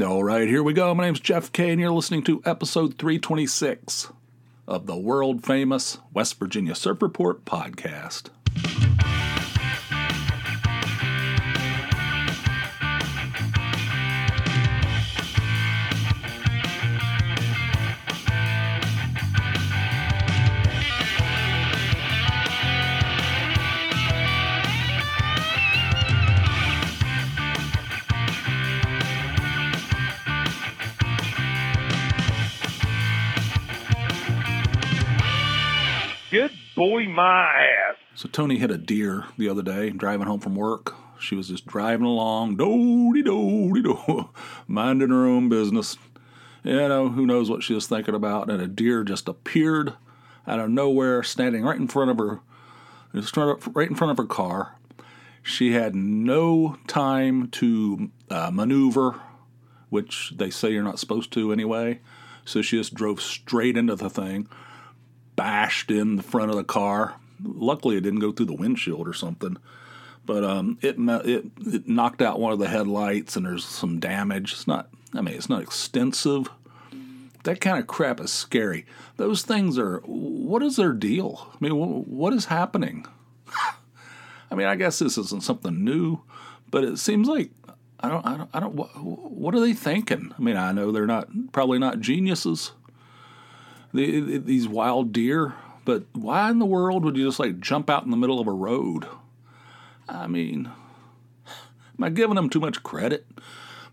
All right, here we go. My name's Jeff Kay, and you're listening to episode 326 of the world famous West Virginia Surf Report podcast. Boy, my ass. So Toney hit a deer the other day driving home from work. She was just driving along, do do do, minding her own business. You know, who knows what she was thinking about? And a deer just appeared out of nowhere, standing right in front of her, right in front of her car. She had no time to uh, maneuver, which they say you're not supposed to anyway. So she just drove straight into the thing bashed in the front of the car. Luckily, it didn't go through the windshield or something, but um, it, it it knocked out one of the headlights, and there's some damage. It's not, I mean, it's not extensive. That kind of crap is scary. Those things are. What is their deal? I mean, what is happening? I mean, I guess this isn't something new, but it seems like I don't, I don't, I don't. What, what are they thinking? I mean, I know they're not probably not geniuses the, these wild deer. But why in the world would you just like jump out in the middle of a road? I mean, am I giving them too much credit?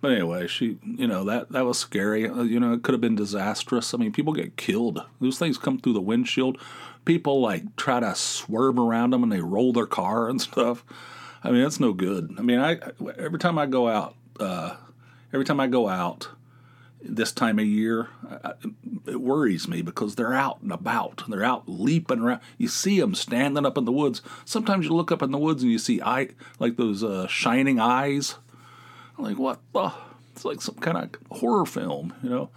But anyway, she, you know, that that was scary. Uh, you know, it could have been disastrous. I mean, people get killed. Those things come through the windshield. People like try to swerve around them and they roll their car and stuff. I mean, that's no good. I mean, I every time I go out, uh, every time I go out, this time of year, it worries me because they're out and about. They're out leaping around. You see them standing up in the woods. Sometimes you look up in the woods and you see eye like those uh, shining eyes. like what the? It's like some kind of horror film, you know.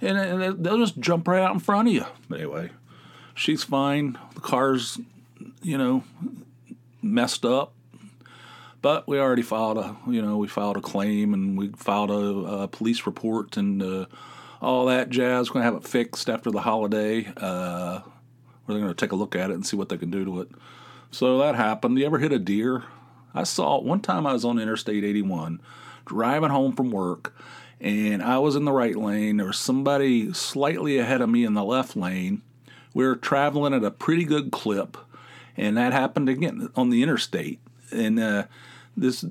And, and they'll just jump right out in front of you. But anyway, she's fine. The car's, you know, messed up. But we already filed a, you know, we filed a claim and we filed a, a police report and uh, all that jazz. We're gonna have it fixed after the holiday. Uh, we're gonna take a look at it and see what they can do to it. So that happened. You ever hit a deer? I saw it one time. I was on Interstate 81, driving home from work, and I was in the right lane. There was somebody slightly ahead of me in the left lane. We were traveling at a pretty good clip, and that happened again on the interstate. And uh, this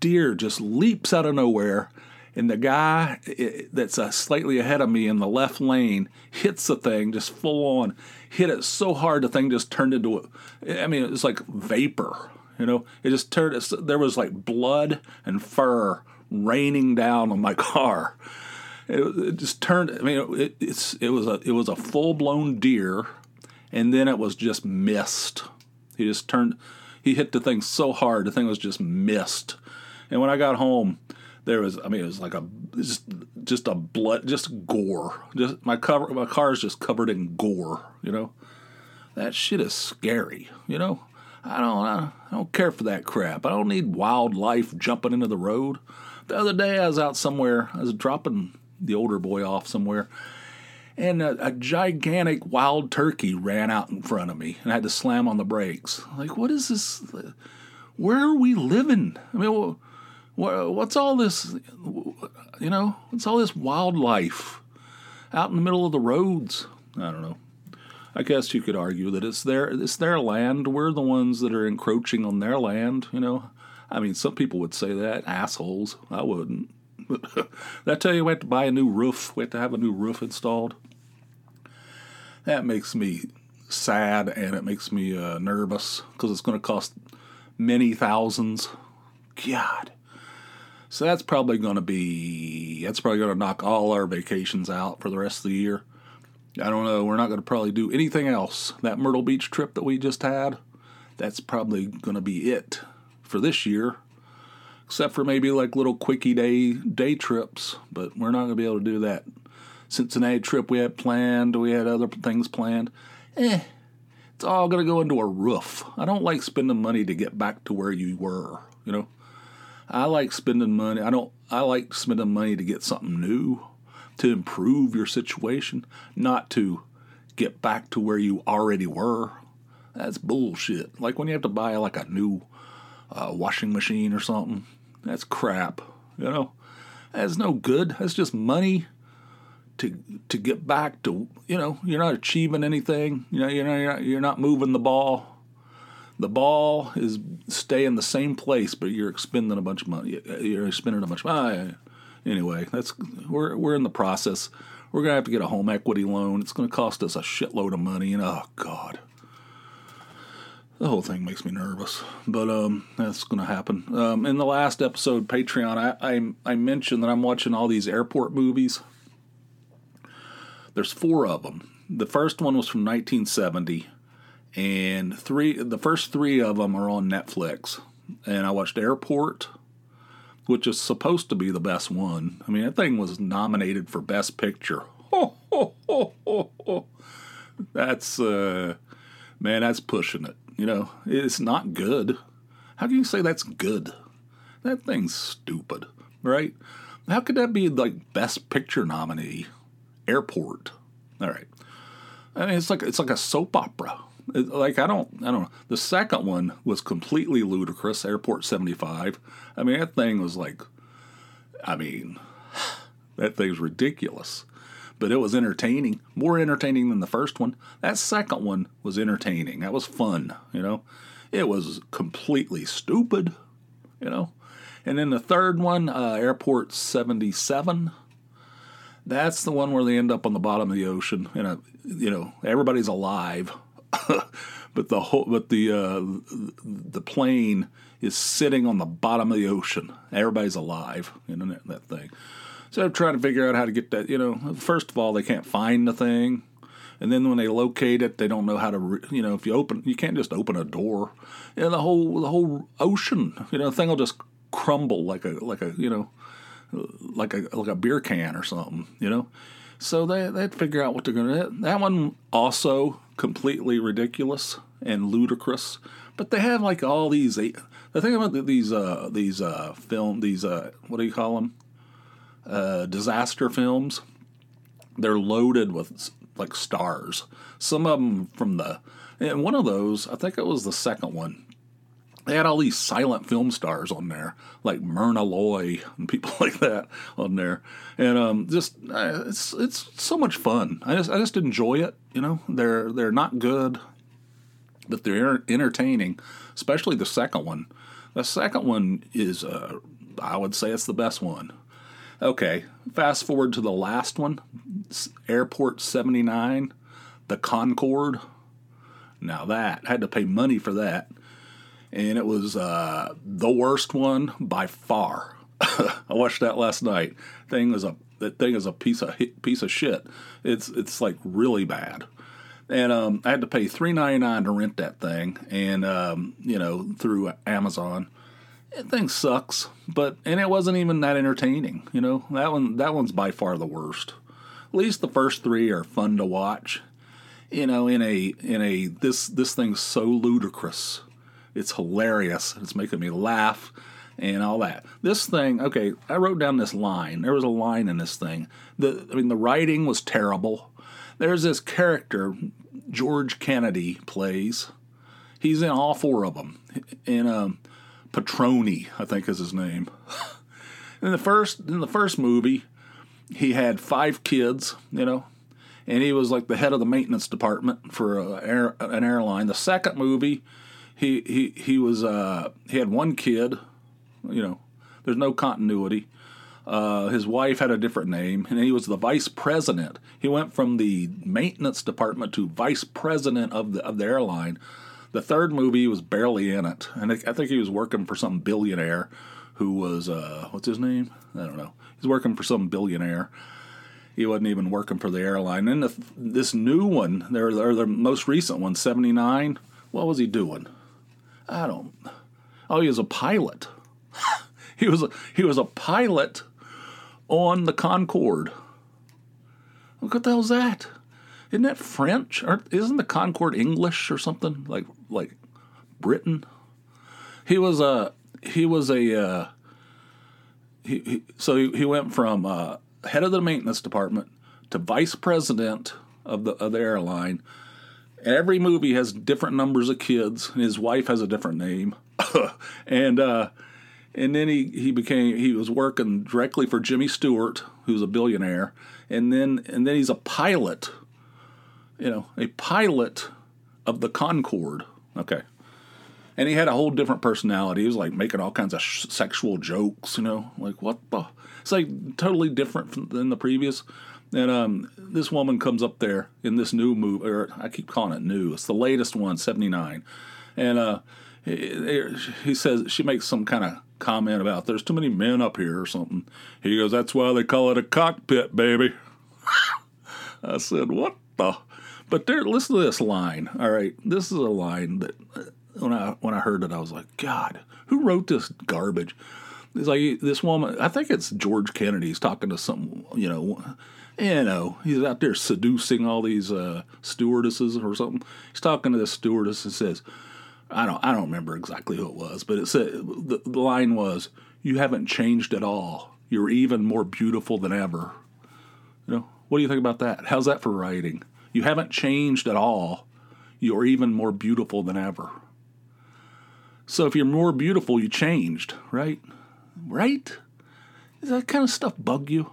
deer just leaps out of nowhere and the guy that's uh, slightly ahead of me in the left lane hits the thing just full on hit it so hard the thing just turned into a, i mean it was like vapor you know? It just turned there was like blood and fur raining down on my car. It, it just turned i mean it, it's it was a it was a full blown deer and then it was just mist. He just turned he hit the thing so hard, the thing was just missed. And when I got home, there was, I mean, it was like a just just a blood, just gore. Just my cover, my car is just covered in gore. You know, that shit is scary. You know, I don't, I don't care for that crap. I don't need wildlife jumping into the road. The other day, I was out somewhere. I was dropping the older boy off somewhere, and a, a, gigantic wild turkey ran out in front of me and I had to slam on the brakes. Like, what is this? Where are we living? I mean, what's all this? You know, what's all this wildlife out in the middle of the roads? I don't know. I guess you could argue that it's their it's their land. We're the ones that are encroaching on their land. You know, I mean, some people would say that assholes. I wouldn't. I tell you we have to buy a new roof? We have to have a new roof installed that makes me sad and it makes me uh, nervous because it's going to cost many thousands. God. So that's probably going to be that's probably going to knock all our vacations out for the rest of the year. I don't know. We're not going to probably do anything else. That Myrtle Beach trip that we just had, that's probably going to be it for this year. Except for maybe like little quickie day day trips, but we're not going to be able to do that Cincinnati trip we had planned. We had other things planned. Eh, it's all going to go into a roof. I don't like spending money to get back to where you were, you know. I like spending money. I don't. I like spending money to get something new, to improve your situation, not to get back to where you already were. That's bullshit. Like when you have to buy like a new uh, washing machine or something. That's crap. You know, that's no good. That's just money to to get back to. You know, you're not achieving anything. You know, you're not, you're not, you're not moving the ball. The ball is staying the same place, but you're spending a bunch of money. You're spending a bunch of money. Anyway, that's we're we're in the process. We're gonna have to get a home equity loan. It's gonna cost us a shitload of money, and oh god, the whole thing makes me nervous. But um, that's gonna happen. Um, in the last episode, Patreon, I, I I mentioned that I'm watching all these airport movies. There's four of them. The first one was from 1970 and three the first three of them are on Netflix. And I watched Airport, which is supposed to be the best one. I mean, that thing was nominated for Best Picture. That's uh, man, that's pushing it. You know, it's not good. How can you say that's good? That thing's stupid, right? How could that be like Best Picture nominee? Airport. All right. I mean, it's like it's like a soap opera. Like I don't, I don't know. The second one was completely ludicrous. Airport seventy five. I mean, that thing was like, I mean, that thing's ridiculous. But it was entertaining, more entertaining than the first one. That second one was entertaining. That was fun, you know. It was completely stupid, you know. And then the third one, uh, Airport 77, that's the one where they end up on the bottom of the ocean. And, you know, everybody's alive but the whole, but the uh, the plane is sitting on the bottom of the ocean. Everybody's alive, you know that, that thing. So I'm trying to figure out how to get that. You know, first of all, they can't find the thing, and then when they locate it, they don't know how to. Re, you know, if you open, you can't just open a door. You know, the whole the whole ocean. You know, the thing will just crumble like a like a you know like a like a beer can or something. You know. So they they'd figure out what they're going to. That one also completely ridiculous and ludicrous. But they have like all these. The thing about these uh, these uh, film these uh, what do you call them? Uh, disaster films. They're loaded with like stars. Some of them from the and one of those, I think it was the second one. They had all these silent film stars on there, like Myrna Loy and people like that on there, and um, just uh, it's it's so much fun. I just I just enjoy it. You know, they're they're not good, but they're entertaining. Especially the second one. The second one is, uh, I would say, it's the best one. Okay, fast forward to the last one, Airport seventy nine, the Concorde. Now that I had to pay money for that and it was uh, the worst one by far. I watched that last night. Thing is a that thing is a piece of piece of shit. It's it's like really bad. And um, I had to pay three ninety nine to rent that thing, and um, you know through Amazon. That thing sucks, but and it wasn't even that entertaining. You know that one that one's by far the worst. At least the first three are fun to watch. You know, in a in a this this thing's so ludicrous it's hilarious. It's making me laugh and all that. This thing, okay, I wrote down this line. There was a line in this thing. The I mean the writing was terrible. There's this character George Kennedy plays. He's in all four of them. In um, Patroni, I think is his name. in the first in the first movie, he had five kids, you know, and he was like the head of the maintenance department for an airline. The second movie, he he he was uh, he had one kid. You know, there's no continuity. Uh, his wife had a different name, and he was the vice president. He went from the maintenance department to vice president of the of the airline. The third movie was barely in it, and I think he was working for some billionaire who was uh, what's his name? I don't know. He's working for some billionaire. He wasn't even working for the airline. And the, this new one, their, their most recent one, 79, what was he doing? I don't. Oh, he was a pilot. he was a, he was a pilot on the Concorde. Look What the hell's that? Isn't that French? Or isn't the Concorde English or something like like Britain? He was a he was a uh, he, he so he, he went from uh, head of the maintenance department to vice president of the of the airline. Every movie has different numbers of kids, and his wife has a different name. and uh, and then he, he became he was working directly for Jimmy Stewart, who's a billionaire, and then and then he's a pilot, you know, a pilot of the Concorde. Okay, and he had a whole different personality. He was like making all kinds of sh- sexual jokes, you know, like what the? It's like totally different than the previous. And um, this woman comes up there in this new movie, or I keep calling it new. It's the latest one, '79, and uh, he, he says she makes some kind of comment about there's too many men up here or something. He goes, "That's why they call it a cockpit, baby." I said, "What the?" But there, listen to this line. All right, this is a line that uh, when I when I heard it, I was like, God, who wrote this garbage? It's like this woman. I think it's George Kennedy. He's talking to some, you know, you know, he's out there seducing all these uh, stewardesses or something. He's talking to this stewardess and says, I don't I don't remember exactly who it was, but it said the, the line was, "You haven't changed at all. You're even more beautiful than ever." You know, what do you think about that? How's that for writing? You haven't changed at all. You're even more beautiful than ever. So if you're more beautiful, you changed, right? Right? Does that kind of stuff bug you?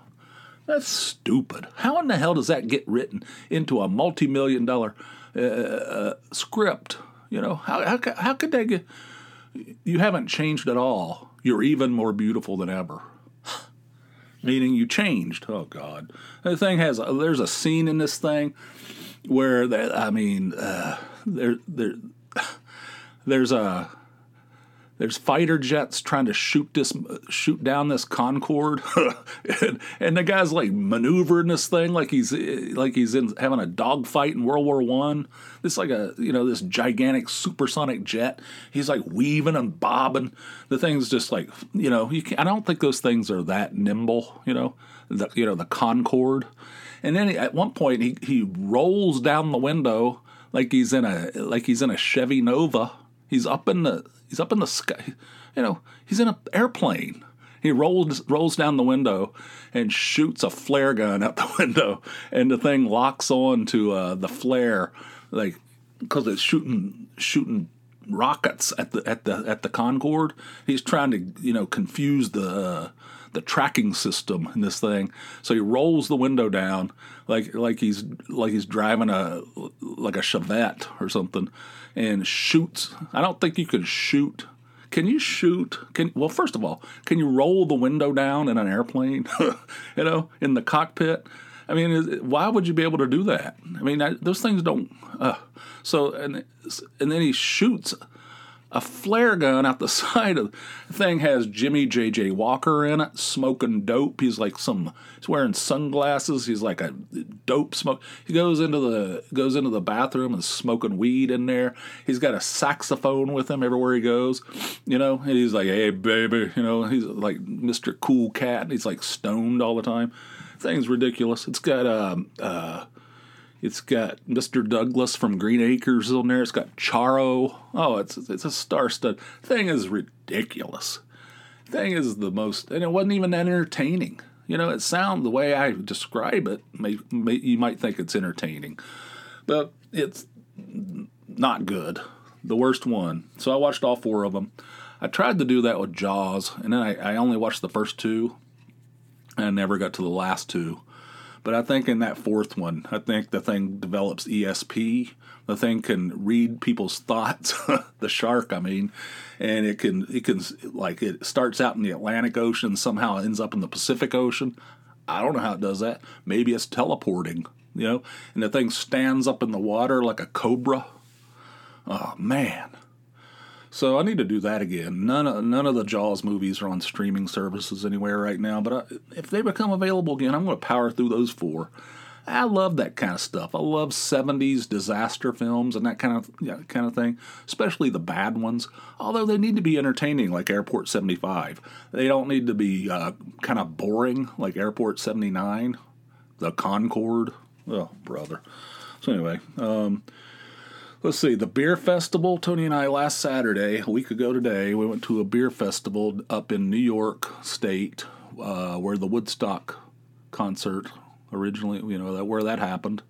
That's stupid. How in the hell does that get written into a multi-million dollar uh, uh, script? You know, how, how, how could they get, you haven't changed at all. You're even more beautiful than ever. Meaning you changed. Oh God. The thing has, there's a scene in this thing where that, I mean, uh, there, there, there's a, there's fighter jets trying to shoot this shoot down this Concorde, and, and, the guy's like maneuvering this thing like he's like he's in having a dogfight in World War One. This like a you know this gigantic supersonic jet. He's like weaving and bobbing. The thing's just like you know you I don't think those things are that nimble. You know the you know the Concorde. And then at one point he he rolls down the window like he's in a like he's in a Chevy Nova. He's up in the He's up in the sky. You know, he's in an airplane. He rolls rolls down the window and shoots a flare gun out the window, and the thing locks on to uh, the flare, like because it's shooting shooting rockets at the at the at the Concorde. He's trying to you know confuse the uh, the tracking system in this thing. So he rolls the window down like like he's like he's driving a like a Chevette or something, and shoots. I don't think you can shoot. Can you shoot? Can well, first of all, can you roll the window down in an airplane? you know, in the cockpit. I mean, why would you be able to do that? I mean, I, those things don't. Uh, so and and then he shoots a flare gun out the side of the thing has Jimmy J.J. Walker in it, smoking dope. He's like some, he's wearing sunglasses. He's like a dope smoke. He goes into the goes into the bathroom and smoking weed in there. He's got a saxophone with him everywhere he goes, you know. And he's like, "Hey, baby," you know. He's like Mr. Cool Cat. He's like stoned all the time. Thing's ridiculous. It's got um uh it's got Mr. Douglas from Green Acres on there. It's got Charo. Oh, it's it's a star stud. Thing is ridiculous. Thing is the most, and it wasn't even that entertaining. You know, it sounds the way I describe it. May, may, you might think it's entertaining, but it's not good. The worst one. So I watched all four of them. I tried to do that with Jaws, and then I, I only watched the first two. And I never got to the last two. But I think in that fourth one, I think the thing develops ESP. The thing can read people's thoughts. the shark, I mean, and it can it can like it starts out in the Atlantic Ocean, somehow ends up in the Pacific Ocean. I don't know how it does that. Maybe it's teleporting, you know. And the thing stands up in the water like a cobra. Oh man, so I need to do that again. None of none of the Jaws movies are on streaming services anywhere right now, but I, if they become available again, I'm going to power through those four. I love that kind of stuff. I love 70s disaster films and that kind of yeah, kind of thing, especially the bad ones. Although they need to be entertaining, like Airport 75. They don't need to be uh, kind of boring, like Airport 79, the Concorde. Oh, brother. So anyway, um, let's see, the beer festival. Toney and I last Saturday, a week ago today, we went to a beer festival up in New York State, uh, where the Woodstock concert originally, you know, that where that happened,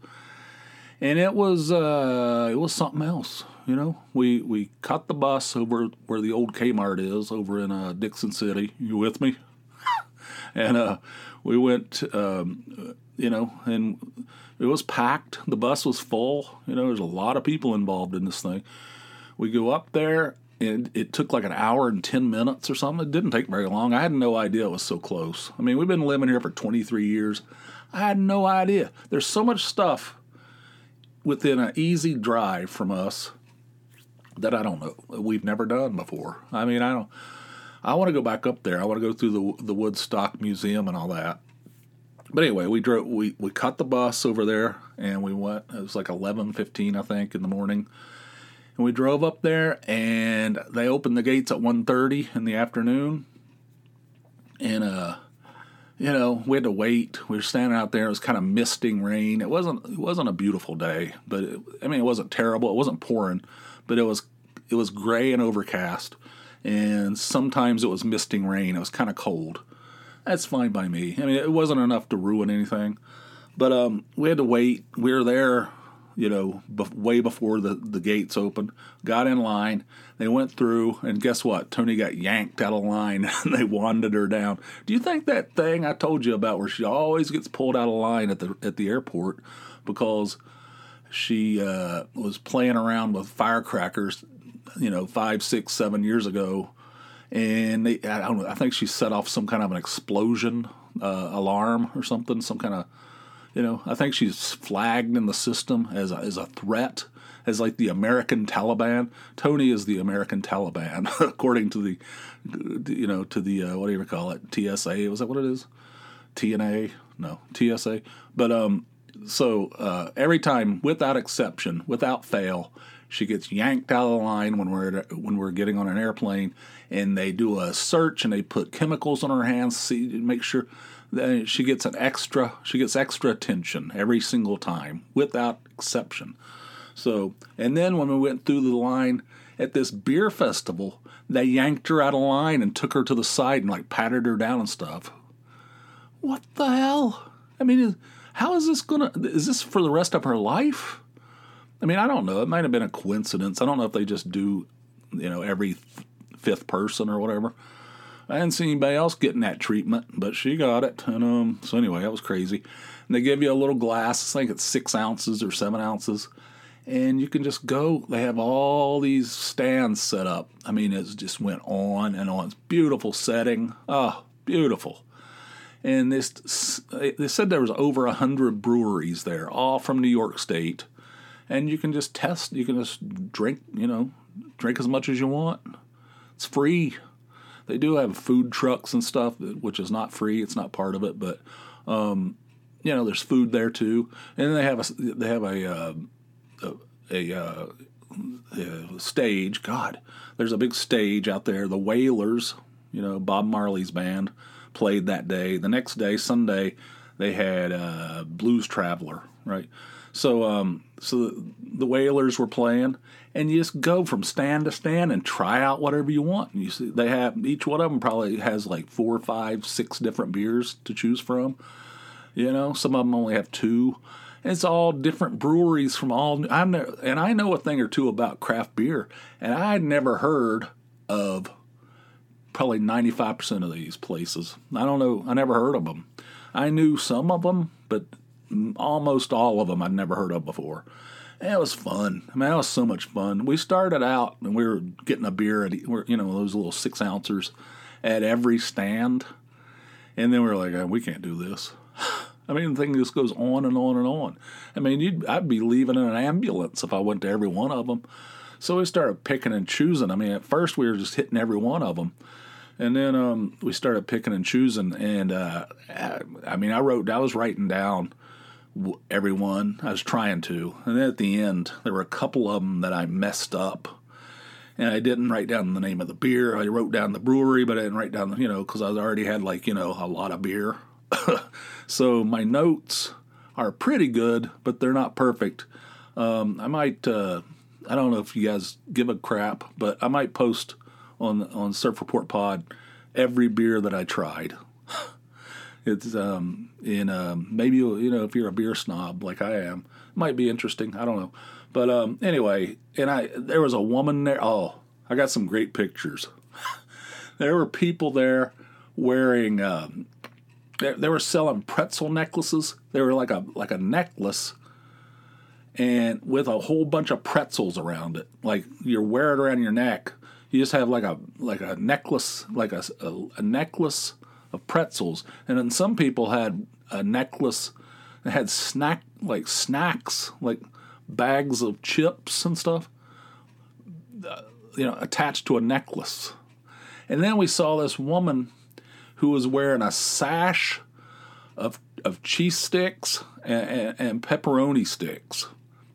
and it was uh, it was something else. You know, we we caught the bus over where the old Kmart is over in uh, Dickson City. You with me? and uh, we went, um, you know, and it was packed. The bus was full. You know, there's a lot of people involved in this thing. We go up there, and it took like an hour and 10 minutes or something. It didn't take very long. I had no idea it was so close. I mean, we've been living here for 23 years. I had no idea. There's so much stuff within an easy drive from us that I don't know we've never done before. I mean, I don't. I want to go back up there. I want to go through the the Woodstock Museum and all that. But anyway, we drove. We we cut the bus over there and we went. It was like eleven fifteen, I think, in the morning. And we drove up there, and they opened the gates at 1.30 in the afternoon. And uh, you know, we had to wait. We were standing out there. It was kind of misting rain. It wasn't. It wasn't a beautiful day, but it, I mean, it wasn't terrible. It wasn't pouring, but it was. It was gray and overcast, and sometimes it was misting rain. It was kind of cold. That's fine by me. I mean, it wasn't enough to ruin anything, but um, we had to wait. We were there you know, way before the, the gates opened, got in line. They went through, and guess what? Toney got yanked out of line and they wandered her down. Do you think that thing I told you about where she always gets pulled out of line at the at the airport because she uh, was playing around with firecrackers, you know, five, six, seven years ago, and they, I don't know, I think she set off some kind of an explosion uh, alarm or something, some kind of you know, I think she's flagged in the system as a, as a threat, as like the American Taliban. Toney is the American Taliban, according to the, you know, to the uh, what do you call it? TSA was that what it is? TNA? No, TSA. But um, so uh, every time, without exception, without fail, she gets yanked out of the line when we're when we're getting on an airplane, and they do a search and they put chemicals on her hands, see to make sure that she gets an extra she gets extra attention every single time without exception. So and then when we went through the line at this beer festival they yanked her out of line and took her to the side and like patted her down and stuff. What the hell? I mean how is this gonna is this for the rest of her life? I mean i don't know. It might have been a coincidence. I don't know if they just do you know every fifth person or whatever I hadn't seen anybody else getting that treatment, but she got it. And um, so anyway, that was crazy. And they give you a little glass. I think it's six ounces or seven ounces, and you can just go. They have all these stands set up. I mean, it just went on and on. It's beautiful setting. Oh, beautiful. And this, they said there was over a hundred breweries there, all from New York State, and you can just test. You can just drink. You know, drink as much as you want. It's free. They do have food trucks and stuff, which is not free. It's not part of it, but um, you know, there's food there too. And they have a they have a uh, a, uh, a stage. God, there's a big stage out there. The Wailers, you know, Bob Marley's band played that day. The next day, Sunday, they had uh, Blues Traveler, right? So, um, so the Wailers were playing, and you just go from stand to stand and try out whatever you want. And you see, they have each one of them probably has like four, five, six different beers to choose from. You know, some of them only have two. it's all different breweries from all. I'm never, and I know a thing or two about craft beer, and I'd never heard of probably 95% of these places. I don't know. I never heard of them. I knew some of them, but almost all of them I'd never heard of before. And it was fun. I mean, it was so much fun. We started out and we were getting a beer at, you know, those little six ouncers at every stand. And then we were like, oh, we can't do this. I mean, the thing just goes on and on and on. I mean, I'd be leaving in an ambulance if I went to every one of them. So we started picking and choosing. I mean, at first we were just hitting every one of them. And then um, we started picking and choosing. And uh, I mean, I wrote, I was writing down everyone. I was trying to. And then at the end, there were a couple of them that I messed up. And I didn't write down the name of the beer. I wrote down the brewery, but I didn't write down, the, you know, because I already had like, you know, a lot of beer. so my notes are pretty good, but they're not perfect. Um, I might, uh, I don't know if you guys give a crap, but I might post on on Surf Report Pod every beer that I tried. It's um, in um, maybe you know if you're a beer snob like I am, might be interesting. I don't know, but um, anyway, and I there was a woman there. Oh, I got some great pictures. there were people there wearing. Um, they, they were selling pretzel necklaces. They were like a like a necklace, and with a whole bunch of pretzels around it. Like you wear it around your neck. You just have like a like a necklace, like a, a, a necklace of pretzels, and then some people had a necklace that had snack like snacks, like bags of chips and stuff, uh, you know, attached to a necklace. And then we saw this woman who was wearing a sash of of cheese sticks and, and, and pepperoni sticks.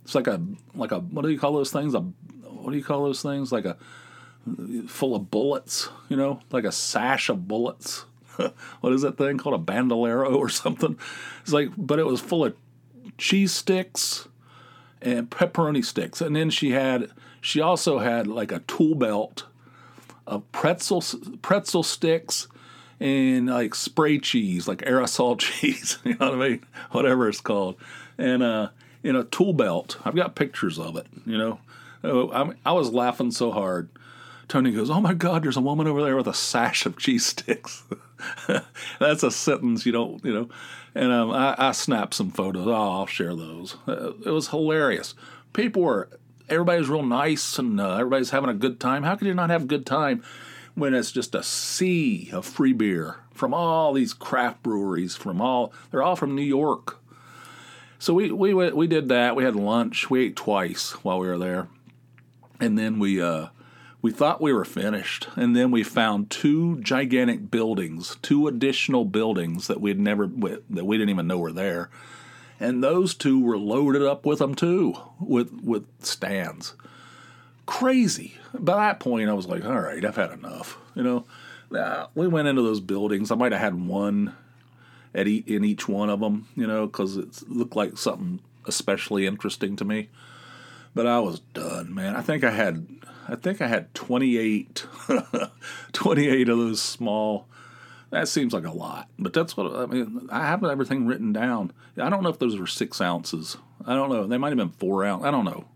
It's like a like a what do you call those things? A what do you call those things? Like a full of bullets, you know, like a sash of bullets. what is that thing called? A bandolero or something? It's like, but it was full of cheese sticks and pepperoni sticks. And then she had, she also had like a tool belt of pretzel pretzel sticks and like spray cheese, like aerosol cheese. you know what I mean? Whatever it's called, and uh, in a tool belt. I've got pictures of it. You know, oh, I, I was laughing so hard. Toney goes, "Oh my God, there's a woman over there with a sash of cheese sticks." That's a sentence you don't, you know. And um, I, I snapped some photos. Oh, I'll share those. Uh, it was hilarious. People were, everybody's real nice and uh, everybody's having a good time. How could you not have a good time when it's just a sea of free beer from all these craft breweries? From all, they're all from New York. So we we we did that. We had lunch. We ate twice while we were there, and then we uh, we thought we were finished, and then we found two gigantic buildings, two additional buildings that we'd never that we didn't even know were there, and those two were loaded up with them too, with with stands. Crazy. By that point, I was like, all right, I've had enough. You know, uh, we went into those buildings. I might have had one at e- in each one of them, you know, because it looked like something especially interesting to me. But I was done, man. I think I had I think I had 28, 28 of those small. That seems like a lot, but that's what I mean. I have everything written down. I don't know if those were six ounces. I don't know. They might have been four ounce. I don't know.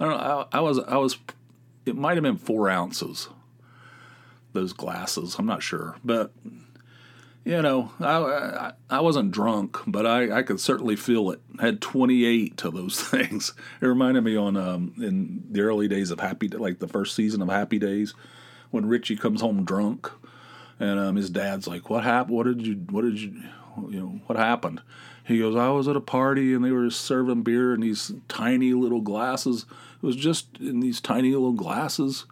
I don't know. I, I was. I was. It might have been four ounces. Those glasses. I'm not sure, but you know, I, I, wasn't drunk, but I, I could certainly feel it. I had 28 of those things. It reminded me on um, in the early days of Happy, like the first season of Happy Days, when Richie comes home drunk, and um, his dad's like, "What happened? What did you? What did you? You know, what happened?" He goes, "I was at a party and they were serving beer in these tiny little glasses. It was just in these tiny little glasses."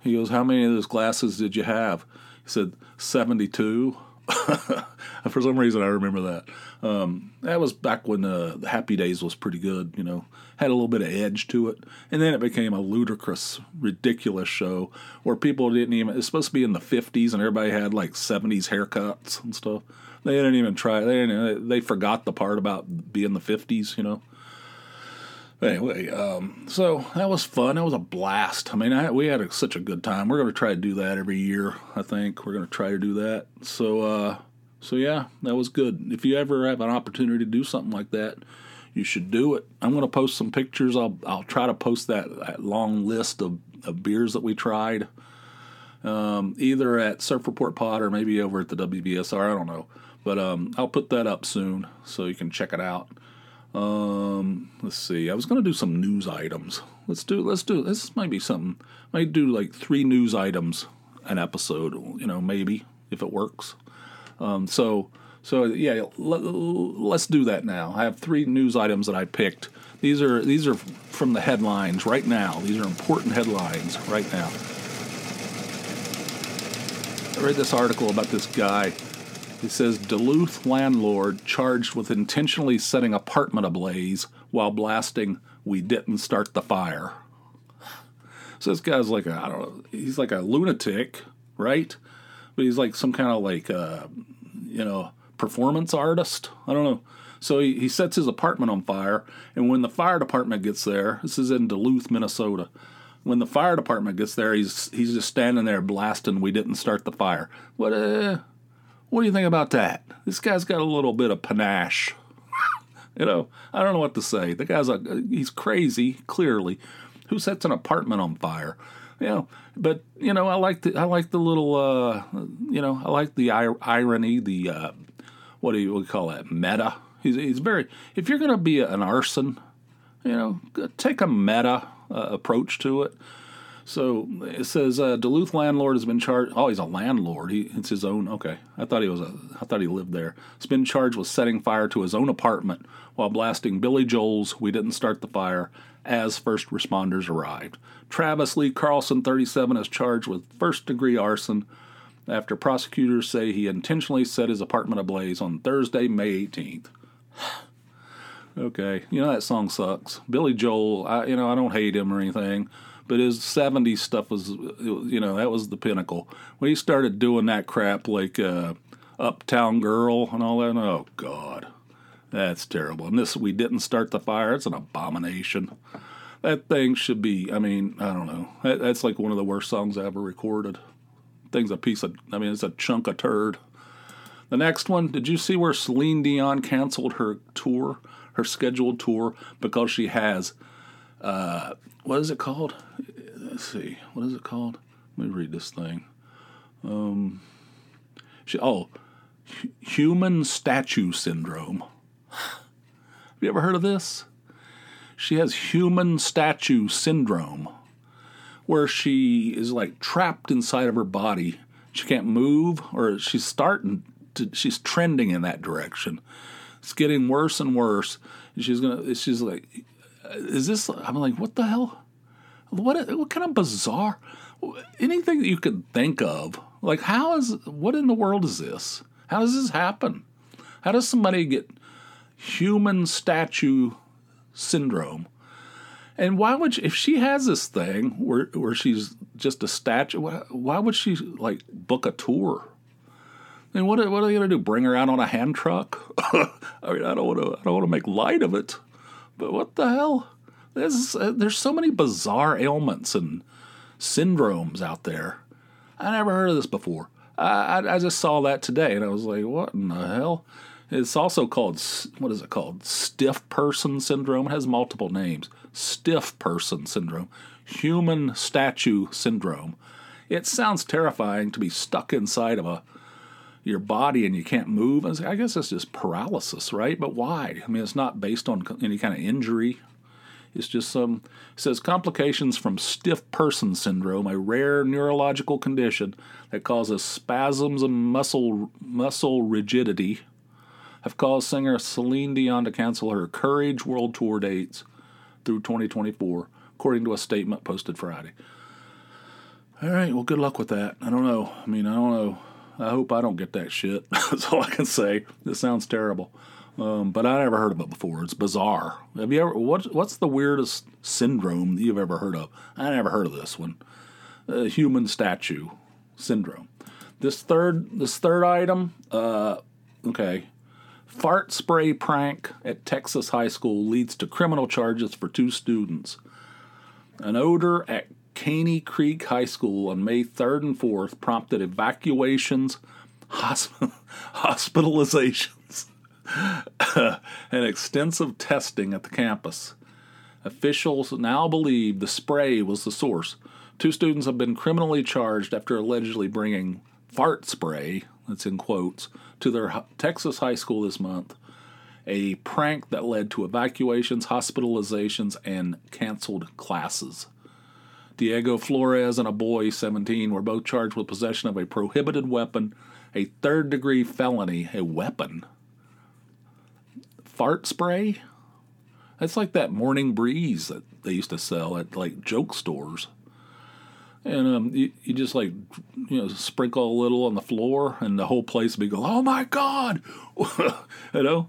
He goes, "How many of those glasses did you have?" He said, 72. For some reason, I remember that. Um, that was back when uh, the Happy Days was pretty good. You know, had a little bit of edge to it, and then it became a ludicrous, ridiculous show where people didn't even. It's supposed to be in the '50s, and everybody had like '70s haircuts and stuff. They didn't even try. They they forgot the part about being the '50s. You know. Anyway, um, so that was fun. That was a blast. I mean, I, we had a, such a good time. We're going to try to do that every year. I think we're going to try to do that. So, uh, so yeah, that was good. If you ever have an opportunity to do something like that, you should do it. I'm going to post some pictures. I'll I'll try to post that, that long list of, of beers that we tried, um, either at Surf Report Pod or maybe over at the WVSR. I don't know, but um, I'll put that up soon so you can check it out. Um, let's see. I was to do some news items. Let's do. Let's do. This might be something. I might do like three news items an episode. You know, maybe if it works. Um, so so yeah, let, us do that now. I have three news items that I picked. These are these are from the headlines right now. These are important headlines right now. I read this article about this guy it says Duluth landlord charged with intentionally setting apartment ablaze while blasting "We didn't start the fire." So this guy's like a I don't know. He's like a lunatic, right? But he's like some kind of like uh, you know performance artist. I don't know. So he, he sets his apartment on fire, and when the fire department gets there, this is in Duluth, Minnesota. When the fire department gets there, he's he's just standing there blasting. We didn't start the fire. What? Uh, What do you think about that? This guy's got a little bit of panache. you know, I don't know what to say. The guy's a he's crazy, clearly. Who sets an apartment on fire? You know, but you know, I like the I like the little uh, you know, I like the ir- irony, the uh, what do you call that? Meta. He's he's very. If you're going to be an arson, you know, take a meta uh, approach to it. So it says uh, Duluth landlord has been charged. Oh, he's a landlord. He it's his own. Okay, I thought he was a. I thought he lived there. He's been charged with setting fire to his own apartment while blasting Billy Joel's "We Didn't Start the Fire" as first responders arrived. Travis Lee Carlson, 37, is charged with first-degree arson after prosecutors say he intentionally set his apartment ablaze on Thursday, May 18th. okay, you know that song sucks. Billy Joel, I, you know I don't hate him or anything, but his '70s stuff was, you know, that was the pinnacle. When he started doing that crap like uh, Uptown Girl and all that, oh God, that's terrible. And this, we didn't start the fire. It's an abomination. That thing should be. I mean, I don't know. That, that's like one of the worst songs I ever recorded. Thing's a piece of. I mean, it's a chunk of turd. The next one, did you see where Celine Dion canceled her tour, her scheduled tour, because she has, uh, what is it called? Let's see, what is it called? Let me read this thing. Um, she, oh, human statue syndrome. Have you ever heard of this? She has human statue syndrome, where she is like trapped inside of her body. She can't move, or she's starting to, she's trending in that direction. It's getting worse and worse. She's gonna, she's like, is this? I'm like, what the hell? What what kind of bizarre? Anything that you could think of? Like, how is? What in the world is this? How does this happen? How does somebody get human statue syndrome? And why would she, if she has this thing where where she's just a statue? Why, would she like book a tour? I mean, what what are they gonna do? Bring her out on a hand truck? I mean, I don't want to I don't want to make light of it, but what the hell? There's uh, there's so many bizarre ailments and syndromes out there. I never heard of this before. I, I, I just saw that today, and I was like, what in the hell? It's also called what is it called? Stiff person syndrome. It has multiple names. Stiff person syndrome, human statue syndrome. It sounds terrifying to be stuck inside of a your body and you can't move. I I guess that's just paralysis, right? But why? I mean, it's not based on any kind of injury. It's just some. It says complications from stiff person syndrome, a rare neurological condition that causes spasms and muscle muscle rigidity, have caused singer Celine Dion to cancel her Courage World Tour dates through 2024, according to a statement posted Friday. All right, well, good luck with that. I don't know. I mean, I don't know. I hope I don't get that shit. That's all I can say. This sounds terrible. Um, but I never heard of it before. It's bizarre. Have you ever? What, what's the weirdest syndrome that you've ever heard of? I never heard of this one. Uh, human statue syndrome. This third, this third item. Uh, okay, fart spray prank at Texas high school leads to criminal charges for two students. An odor at Caney Creek High School on May 3rd and 4th prompted evacuations, hosp- hospitalizations, and extensive testing at the campus. Officials now believe the spray was the source. Two students have been criminally charged after allegedly bringing fart spray, that's in quotes, to their Texas high school this month. A prank that led to evacuations, hospitalizations, and canceled classes. Diego Flores and a boy, 17, were both charged with possession of a prohibited weapon, a third degree felony, a weapon. Fart spray? That's like that morning breeze that they used to sell at like joke stores. And um, you, you just like, you know, sprinkle a little on the floor and the whole place would be going, oh my God! you know?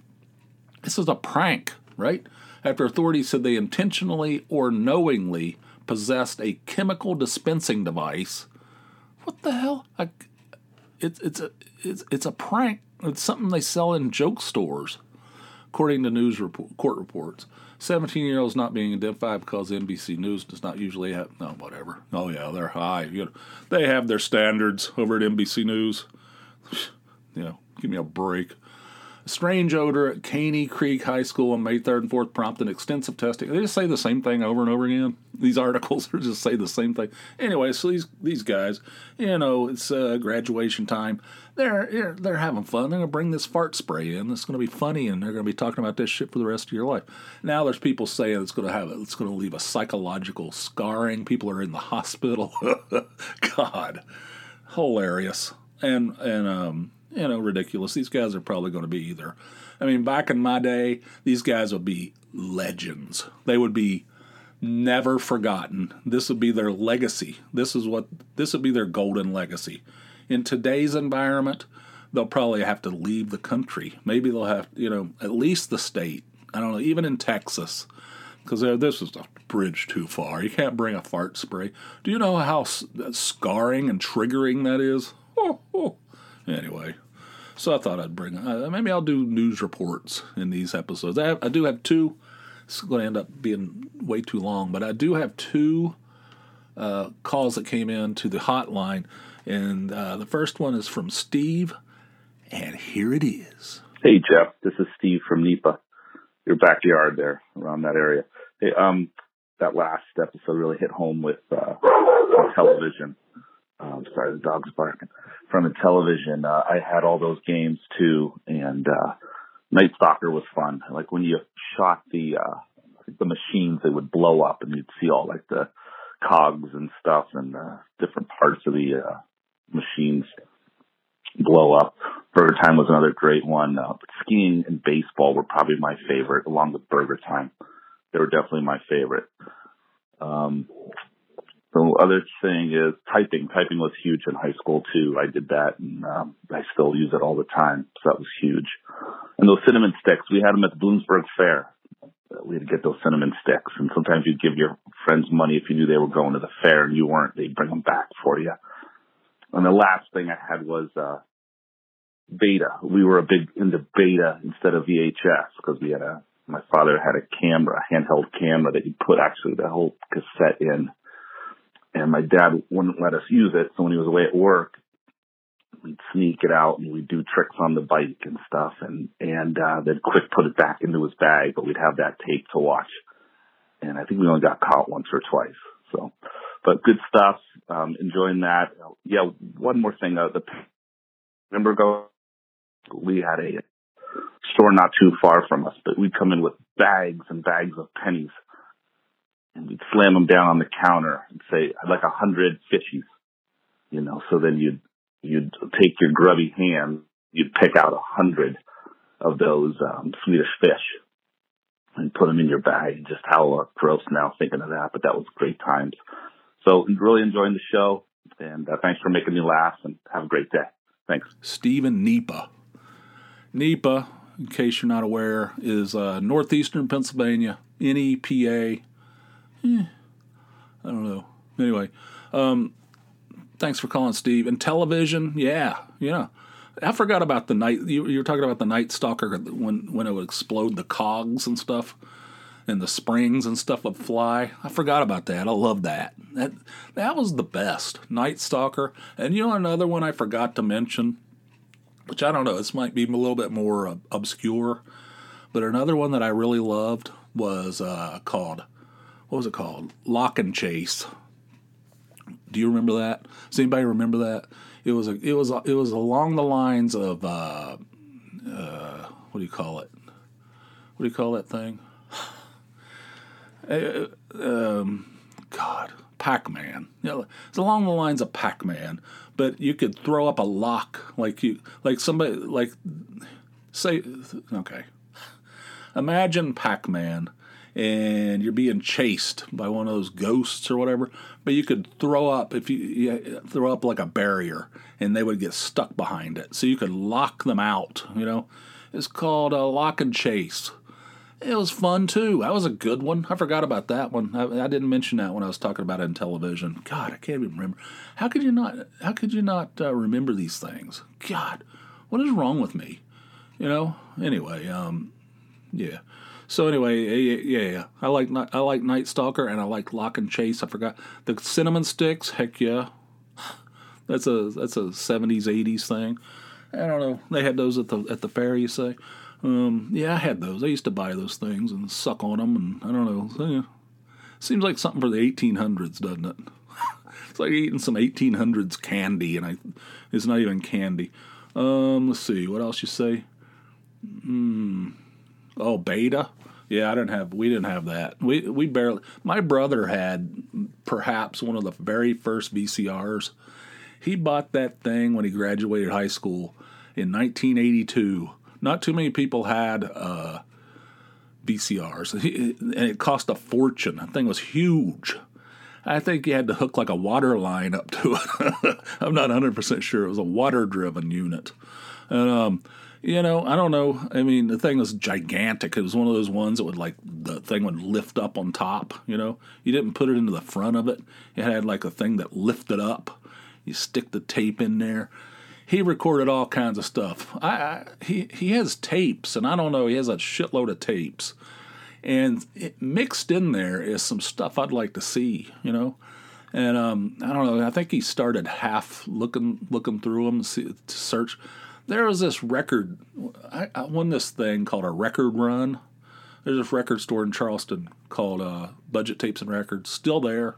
This is a prank, right? After authorities said they intentionally or knowingly possessed a chemical dispensing device. What the hell? I, it's it's a it's it's a prank. It's something they sell in joke stores, according to news report, court reports. Seventeen-year-olds not being identified because NBC News does not usually have no whatever. Oh yeah, they're high. You know, they have their standards over at NBC News. You know, give me a break. Strange odor at Caney Creek High School on May 3rd and 4th prompted extensive testing. They just say the same thing over and over again. These articles are just say the same thing. Anyway, so these these guys, you know, it's uh, graduation time. They're, they're they're having fun. They're gonna bring this fart spray in. It's gonna be funny, and they're gonna be talking about this shit for the rest of your life. Now there's people saying it's gonna have it's gonna leave a psychological scarring. People are in the hospital. God, hilarious and and um you know ridiculous. These guys are probably going to be either. I mean, back in my day, these guys would be legends. They would be never forgotten. This would be their legacy. This is what this would be their golden legacy. In today's environment, they'll probably have to leave the country. Maybe they'll have, you know, at least the state. I don't know, even in Texas, because this is a bridge too far. You can't bring a fart spray. Do you know how scarring and triggering that is? Oh, oh. Anyway, so I thought I'd bring. Uh, maybe I'll do news reports in these episodes. I, have, I do have two. It's going to end up being way too long, but I do have two uh, calls that came in to the hotline and uh, the first one is from Steve, and here it is. Hey, Jeff. This is Steve from NEPA, your backyard there around that area. Hey, um, that last episode really hit home with uh, television. Um, sorry, the dog's barking. From the television, uh, I had all those games too, and uh, Night Stalker was fun. Like when you shot the uh, the machines, they would blow up, and you'd see all like the cogs and stuff and uh, different parts of the uh, machines blow up. Burger Time was another great one. Uh, skiing and baseball were probably my favorite, along with Burger Time. They were definitely my favorite. Um, the other thing is typing. Typing was huge in high school too. I did that, and um, I still use it all the time. So that was huge. And those cinnamon sticks, we had them at the Bloomsburg Fair. We had to get those cinnamon sticks, and sometimes you'd give your friends money if you knew they were going to the fair and you weren't. They'd bring them back for you. And the last thing I had was uh, beta. We were a big into beta instead of VHS because we had a my father had a camera, a handheld camera that he put actually the whole cassette in, and my dad wouldn't let us use it. So when he was away at work, we'd sneak it out and we'd do tricks on the bike and stuff, and and uh, then quick put it back into his bag. But we'd have that tape to watch, and I think we only got caught once or twice. So but good stuff. Um, enjoying that. Yeah, one more thing. Uh, the remember go, we had a store not too far from us, but we'd come in with bags and bags of pennies, we'd slam them down on the counter and say, "I'd like a hundred fishies," you know. So then you'd you'd take your grubby hand, you'd pick out a hundred of those um, Swedish fish and put them in your bag. Just how gross now thinking of that, but that was great times. So really enjoying the show, and uh, thanks for making me laugh, and have a great day. Thanks. Steve in NEPA. NEPA, in case you're not aware, is uh, northeastern Pennsylvania, NEPA. Eh, I don't know. Anyway, um, thanks for calling, Steve. And television, yeah, yeah. I forgot about the night. You, you were talking about the Night Stalker when when it would explode the cogs and stuff and the springs and stuff would fly. I forgot about that. I love that. That that was the best. Night Stalker. And you know another one I forgot to mention, which I don't know, this might be a little bit more uh, obscure, but another one that I really loved was uh, called what was it called? Lock and Chase. Do you remember that? Does anybody remember that? It was a, it was a, it was along the lines of uh, uh, what do you call it? What do you call that thing? Uh, um, God, Pac Man. Know, it's along the lines of Pac Man, but you could throw up a lock like you like somebody like say okay. Imagine Pac Man and you're being chased by one of those ghosts or whatever, but you could throw up if you, you, throw up like a barrier and they would get stuck behind it. So you could lock them out, you know. It's called a lock and chase. It was fun too. That was a good one. I forgot about that one. I, I, didn't mention that when I was talking about it in television. God, I can't even remember. How could you not? How could you not uh, remember these things? God, what is wrong with me? You know. Anyway, um, yeah. So anyway, yeah, yeah, yeah. I like I like Night Stalker and I like Lock and Chase. I forgot the cinnamon sticks. Heck yeah, that's a that's a seventies eighties thing. I don't know. They had those at the at the fair. You say? Um, yeah, I had those. I used to buy those things and suck on them, and I don't know. So, yeah. Seems like something for the 1800s, doesn't it? it's like eating some 1800s candy, and I it's not even candy. Um, let's see, what else you say? Hmm. Oh, beta. Yeah, I didn't have. We didn't have that. We we barely. My brother had perhaps one of the very first VCRs. He bought that thing when he graduated high school in 1982. Not too many people had uh, VCRs, he, and it cost a fortune. That thing was huge. I think you had to hook like a water line up to it. I'm not 100% sure. It was a water driven unit. And, um, you know, I don't know. I mean, the thing was gigantic. It was one of those ones that would like the thing would lift up on top. You know, you didn't put it into the front of it. It had like a thing that lifted up. You stick the tape in there. He recorded all kinds of stuff. I, I he he has tapes, and I don't know. He has a shitload of tapes, and it, mixed in there is some stuff I'd like to see. You know, and um, I don't know. I think he started half looking looking through them to, search there was this record. I, I, won this thing called a record run. There's this record store in Charleston called uh, Budget Tapes and Records, still there.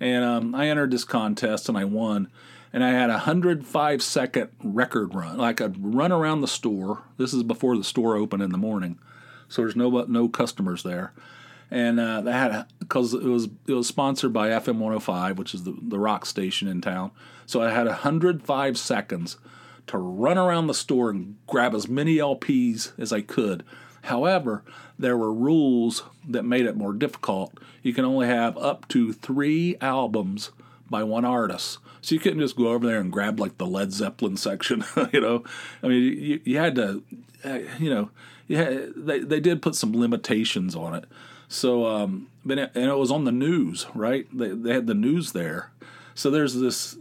And um, I entered this contest and I won. And I had a 105 second record run. Like I'd run around the store. This is before the store opened in the morning, so there's no no customers there. And uh, that had because it was it was sponsored by FM 105, which is the, the rock station in town. So I had 105 seconds to run around the store and grab as many LPs as I could. However, there were rules that made it more difficult. You can only have up to three albums by one artist. So you couldn't just go over there and grab like the Led Zeppelin section, you know. I mean, you, you had to, uh, you know, yeah, they they did put some limitations on it. So, um, but it, and it was on the news, right? They they had the news there. So there's this.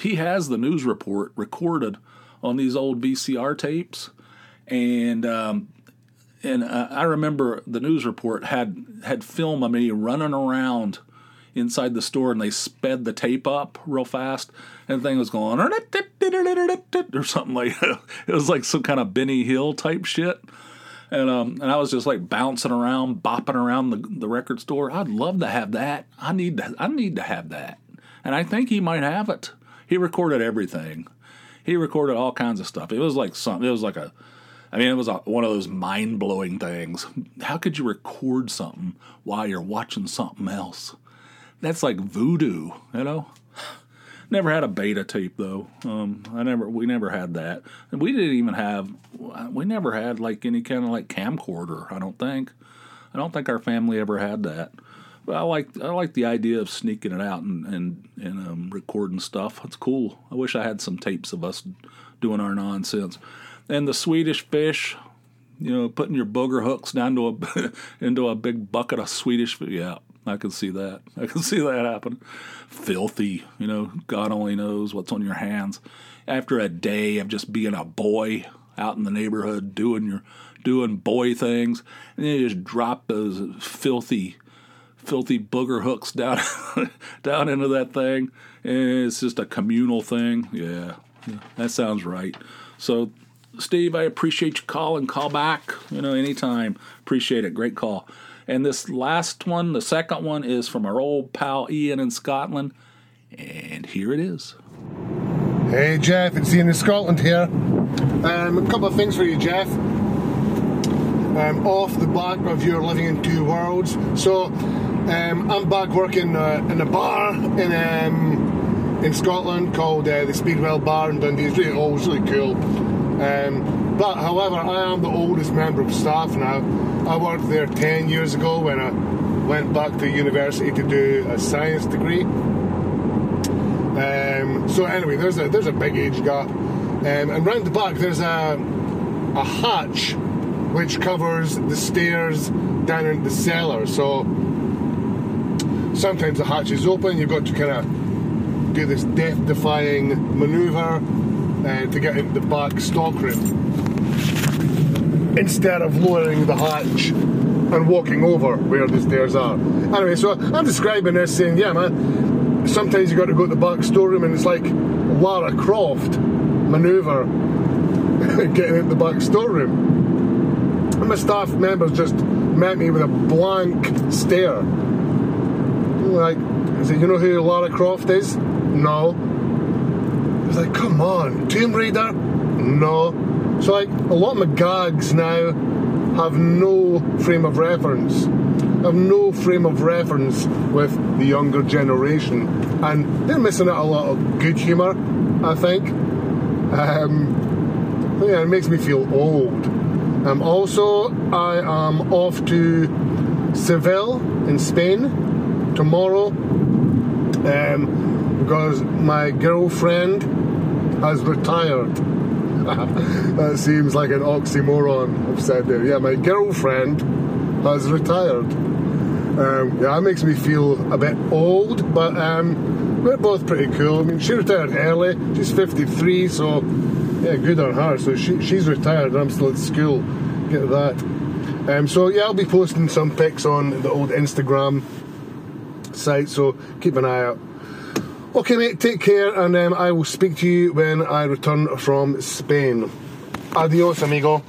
He has the news report recorded on these old VCR tapes, and um, and I remember the news report had had film of me running around inside the store, and they sped the tape up real fast, and the thing was going or something like that. it was like some kind of Benny Hill type shit. And um, and I was just like bouncing around, bopping around the, the record store. I'd love to have that. I need to I need to have that. And I think he might have it. He recorded everything he recorded all kinds of stuff. It was like something. It was like a. I mean, it was a, one of those mind blowing things. How could you record something while you're watching something else? That's like voodoo, you know. Never had a beta tape though. Um, I never. We never had that. We didn't even have. We never had like any kind of like camcorder. I don't think. I don't think our family ever had that. I like I like the idea of sneaking it out and and, and um, recording stuff. It's cool. I wish I had some tapes of us doing our nonsense. And the Swedish fish, you know, putting your booger hooks down to a into a big bucket of Swedish fish. Yeah, I can see that. I can see that happen. Filthy, you know. God only knows what's on your hands. After a day of just being a boy out in the neighborhood doing your doing boy things, and then you just drop those filthy filthy booger hooks down down into that thing. And it's just a communal thing. Yeah, that sounds right. So, Steve, I appreciate your call and call back. You know, anytime. Appreciate it. Great call. And this last one, the second one, is from our old pal Ian in Scotland. And here it is. Hey Jeff, it's Ian in Scotland here. Um, a couple of things for you, Jeff. Um, off the back of your living in two worlds. So, um, I'm back working uh, in a bar in um, in Scotland called uh, the Speedwell Bar in Dundee. It's really old, it's really cool. Um, but however, I am the oldest member of staff now. I worked there 10 years ago when I went back to university to do a science degree. Um, so anyway, there's a there's a big age gap, um, and round the back there's a a hatch which covers the stairs down into the cellar. So sometimes the hatch is open, you've got to kind of do this death defying maneuver uh, to get into the back stockroom instead of lowering the hatch and walking over where the stairs are. Anyway, so I'm describing this saying, yeah, man, sometimes you've got to go to the back storeroom and it's like Lara Croft maneuver getting into the back storeroom. My staff members just met me with a blank stare. Like, is it, you know who Lara Croft is? No. It's like, come on, Tomb Raider? No. So, like, a lot of my gags now have no frame of reference. Have no frame of reference with the younger generation. And they're missing out a lot of good humour, I think. Um, yeah, it makes me feel old. Um, also, I am off to Seville in Spain tomorrow um, because my girlfriend has retired. that seems like an oxymoron I've said there. Yeah, my girlfriend has retired. Um, yeah, that makes me feel a bit old, but um, we're both pretty cool. I mean, she retired early. She's 53, so yeah, good on her. So she, she's retired. I'm still at school. Get that. Um, so yeah, I'll be posting some pics on the old Instagram site. So keep an eye out. Okay, mate. Take care, and um, I will speak to you when I return from Spain. Adios, amigo.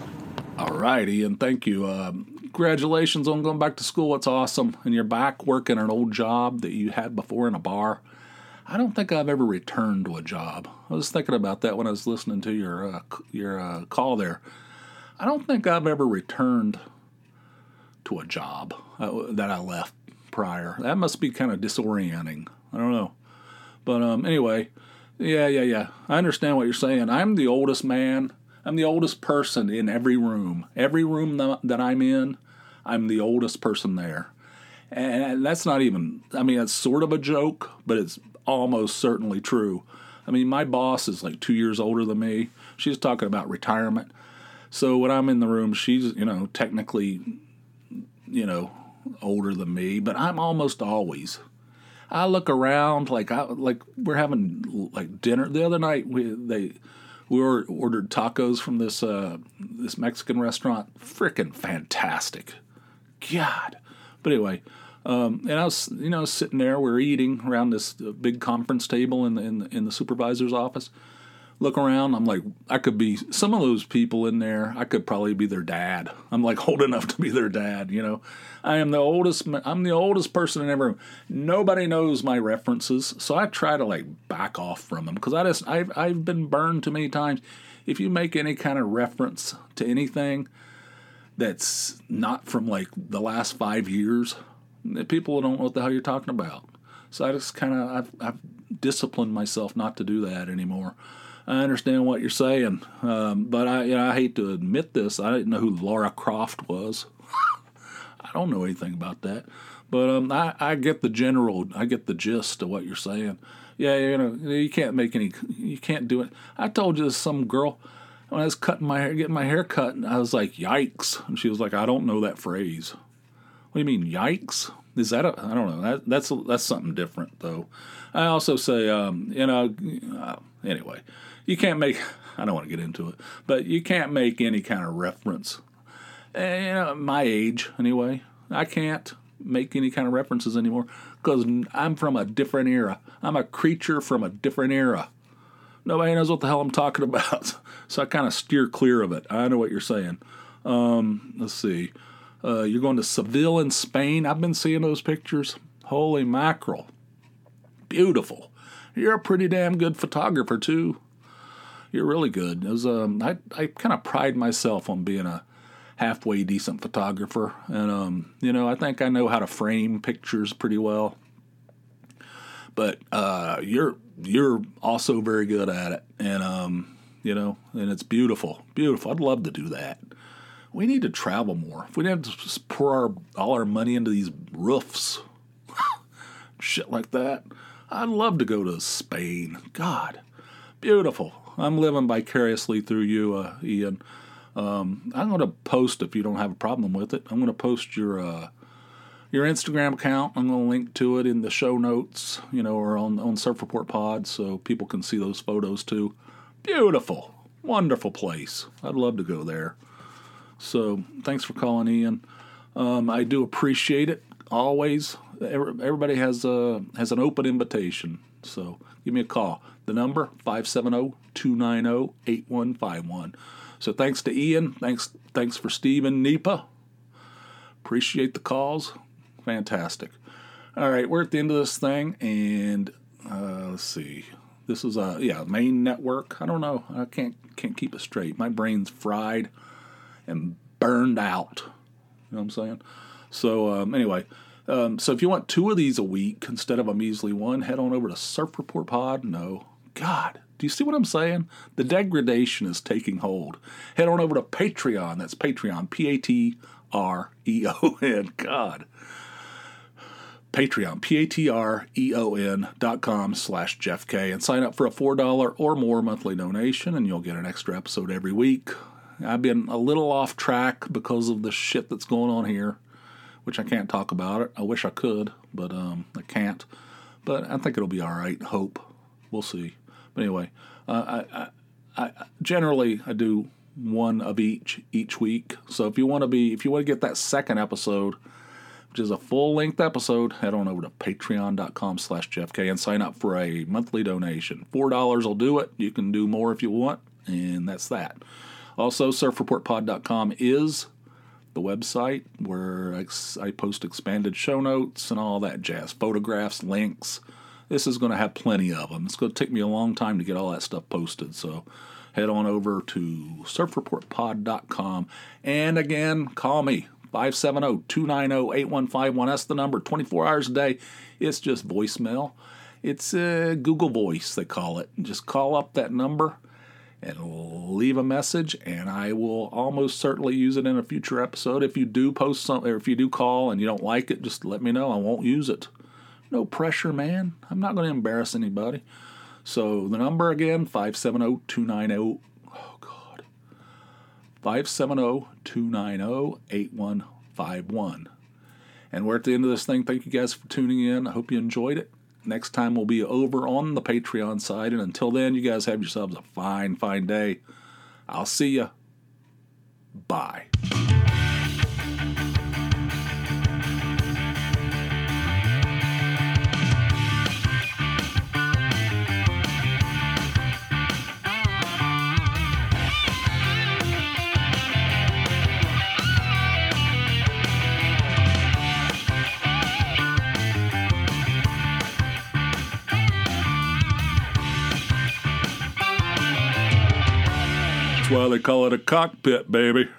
All right, Ian. Thank you. Um, congratulations on going back to school. It's awesome, and you're back working an old job that you had before in a bar. I don't think I've ever returned to a job. I was thinking about that when I was listening to your uh, your uh, call there. I don't think I've ever returned to a job uh, that I left prior. That must be kind of disorienting. I don't know. But um, anyway, yeah, yeah, yeah. I understand what you're saying. I'm the oldest man. I'm the oldest person in every room. Every room that I'm in, I'm the oldest person there. And that's not even, I mean, it's sort of a joke, but it's almost certainly true. I mean, my boss is like two years older than me. She's talking about retirement. So when I'm in the room, she's, you know, technically, you know, older than me, but I'm almost always. I look around like I like we're having like dinner the other night. We they we were, ordered tacos from this uh, this Mexican restaurant. Freaking fantastic, God. But anyway, um, and I was you know sitting there. We are eating around this big conference table in the, in the in the supervisor's office look around. I'm like, I could be some of those people in there. I could probably be their dad. I'm like old enough to be their dad. You know, I am the oldest. I'm the oldest person in every room. Nobody knows my references, so I try to like back off from them because I just I've I've been burned too many times. If you make any kind of reference to anything that's not from like the last five years, people don't know what the hell you're talking about. So I just kind of I've, I've disciplined myself not to do that anymore. I understand what you're saying, um, but I, you know, I hate to admit this. I didn't know who Laura Croft was. I don't know anything about that, but um, I, I get the general, I get the gist of what you're saying. Yeah, you know, you can't make any, you can't do it. I told you this some girl when I was cutting my hair, getting my hair cut, and I was like, "Yikes!" and she was like, "I don't know that phrase." What do you mean, yikes? Is that a? I don't know. That, that's that's something different, though. I also say, um, you know, uh, anyway you can't make I don't want to get into it, but you can't make any kind of reference. And, you know, my age anyway, I can't make any kind of references anymore because I'm from a different era. I'm a creature from a different era. Nobody knows what the hell I'm talking about, so I kind of steer clear of it. I know what you're saying. Um, let's see. Uh, you're going to Seville in Spain. I've been seeing those pictures. Holy mackerel. Beautiful. You're a pretty damn good photographer, too you're really good. Was, um, I, I kind of pride myself on being a halfway decent photographer. And, um, you know, I think I know how to frame pictures pretty well. But uh, you're you're also very good at it, and um, you know, and it's beautiful, beautiful. I'd love to do that. We need to travel more. If we didn't pour our, all our money into these roofs, shit like that, I'd love to go to Spain. God, beautiful. I'm living vicariously through you, uh, Ian. Um, I'm going to post if you don't have a problem with it. I'm going to post your uh, your Instagram account. I'm going to link to it in the show notes, you know, or on on Surf Report Pod, so people can see those photos too. Beautiful, wonderful place. I'd love to go there. So thanks for calling, Ian. Um, I do appreciate it always. Everybody has a has an open invitation. So give me a call. The number 570-290-8151. So thanks to Ian. Thanks thanks for Steve in NEPA. Appreciate the calls. Fantastic. All right, we're at the end of this thing, and uh, let's see. This is a yeah main network. I don't know. I can't can't keep it straight. My brain's fried and burned out. You know what I'm saying? So um, anyway, um, so if you want two of these a week instead of a measly one, head on over to Surf Report Pod. No, God, do you see what I'm saying? The degradation is taking hold. Head on over to Patreon. That's Patreon. P A T R E O N. God. Patreon, P-A-T-R-E-O-N dot com slash Jeff Kay and sign up for a $4 or more monthly donation and you'll get an extra episode every week. I've been a little off track because of the shit that's going on here, which I can't talk about it. I wish I could, but um, I can't. But I think it'll be all right. Hope. We'll see. But anyway, uh, I, I, I generally I do one of each each week. So if you want to be, if you want to get that second episode, which is a full length episode, head on over to patreon.com slash JeffKay and sign up for a monthly donation. $4 will do it. You can do more if you want, and that's that. Also, surfreportpod.com is the website where I post expanded show notes and all that jazz, photographs, links. This is going to have plenty of them. It's going to take me a long time to get all that stuff posted, so head on over to surfreportpod.com. And again, call me 570-290-8151. That's the number. 24 hours a day. It's just voicemail. It's uh, Google Voice, they call it. Just call up that number and leave a message, and I will almost certainly use it in a future episode. If you do post something, or if you do call and you don't like it, just let me know. I won't use it. No pressure, man. I'm not going to embarrass anybody. So the number again, 570 290 570-290-8151. And we're at the end of this thing. Thank you guys for tuning in. I hope you enjoyed it. Next time we'll be over on the Patreon side. And until then, you guys have yourselves a fine, fine day. I'll see you. Bye. They call it a cockpit, baby.